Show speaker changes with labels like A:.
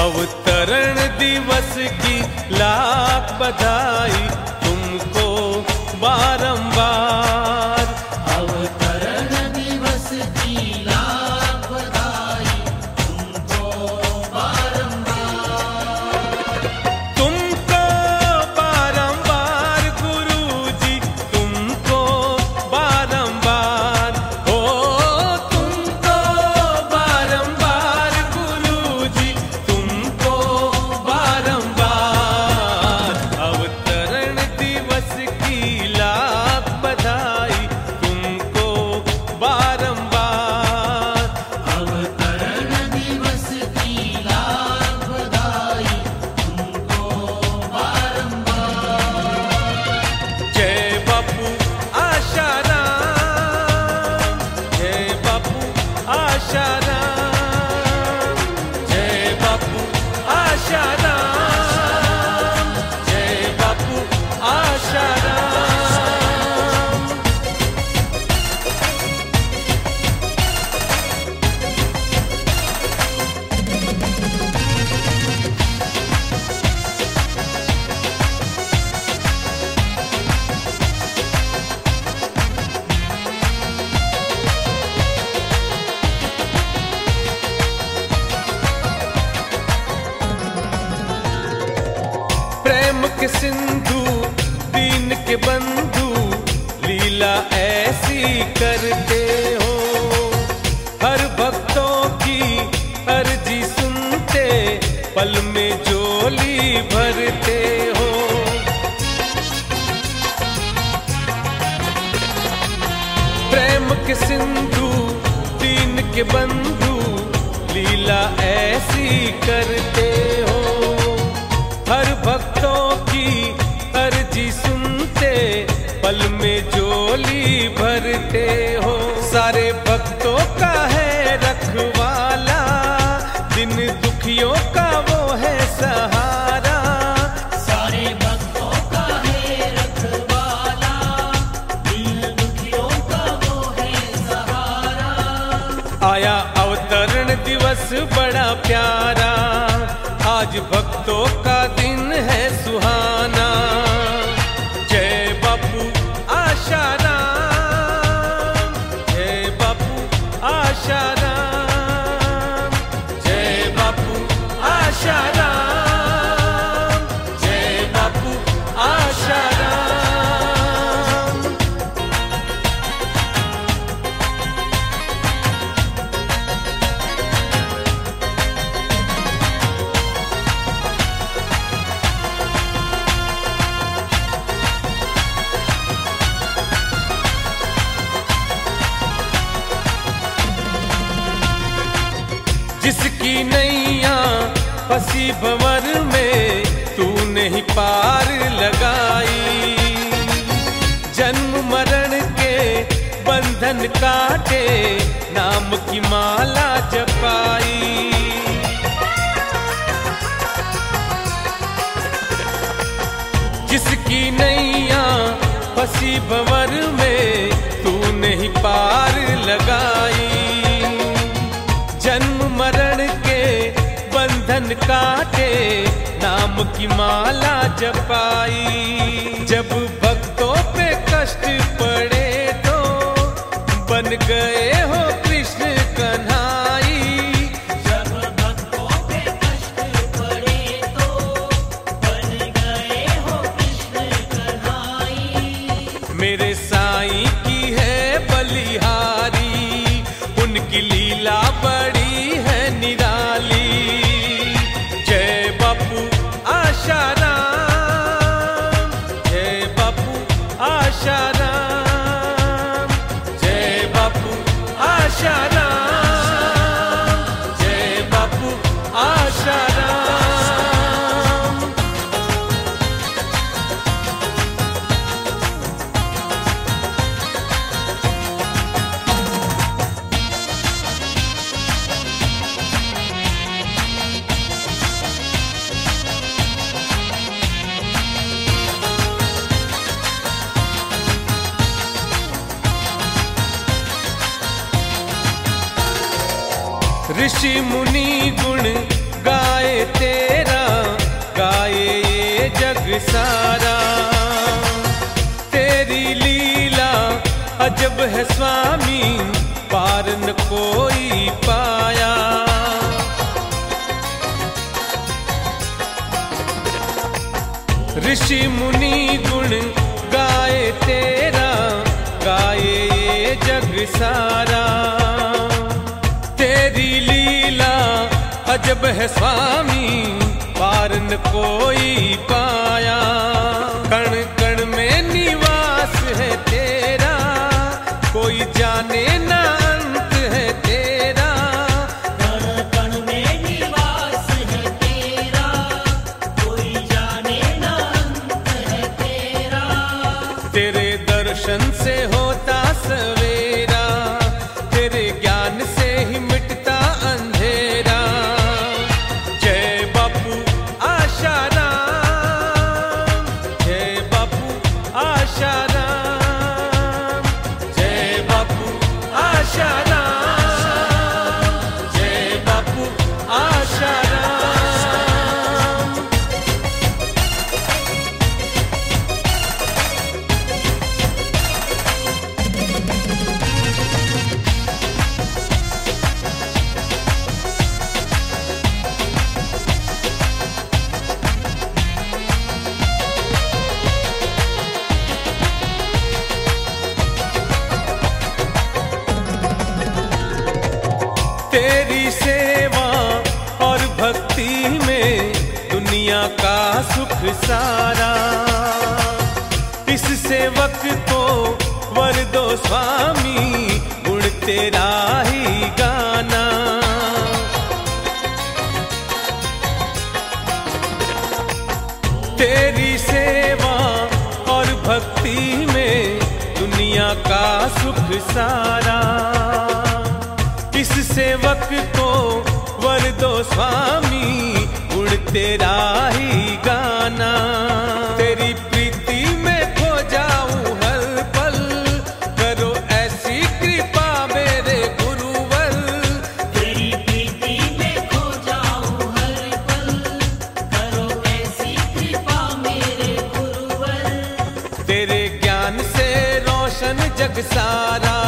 A: अवतरण दिवस की लाख बधाई तुमको बारंबार प्रेम के सिंधु, दीन के बंधु, लीला ऐसी करते हो। हर भक्तों की अर्जी सुनते, पल में जोली भरते हो। प्रेम के सिंधु, दीन के बंधु, लीला ऐसी करते पल में जोली भरते हो। सारे भक्तों का है रखवाला दिन दुखियों का वो है सहारा।
B: सारे भक्तों का है रखवाला दिल दुखियों का वो है सहारा।
A: आया अवतरण दिवस बड़ा प्यारा, आज भक्तों का जिसकी नैया फंसी भंवर में तू नहीं पार लगाई। जन्म मरण के बंधन काटे, नाम की माला काटे नाम की माला जपाई। जब भक्तों पे कष्ट पड़े तो बन गए हो ऋषि मुनि गुण गाए तेरा, गाए ये जग सारा। तेरी लीला अजब है स्वामी पार न कोई पाया। ऋषि मुनि गुण गाए तेरा, गाए ये जग सारा। लीला अजब है स्वामी पार न कोई पाया। कण कण में निवास है तेरा, कोई जाने ना भक्ति में दुनिया का सुख सारा। इस सेवक को वर दो स्वामी, गुण तेरा ही गाना। तेरी सेवा और भक्ति में दुनिया का सुख सारा। इस सेवक को दो स्वामी गुण तेरा ही गाना। तेरी प्रीति में खो जाऊँ हर पल, करो ऐसी कृपा मेरे गुरुवर।
B: तेरी प्रीति में खो जाऊँ हर पल, करो ऐसी कृपा मेरे गुरुवर।
A: तेरे ज्ञान से रोशन जग सारा।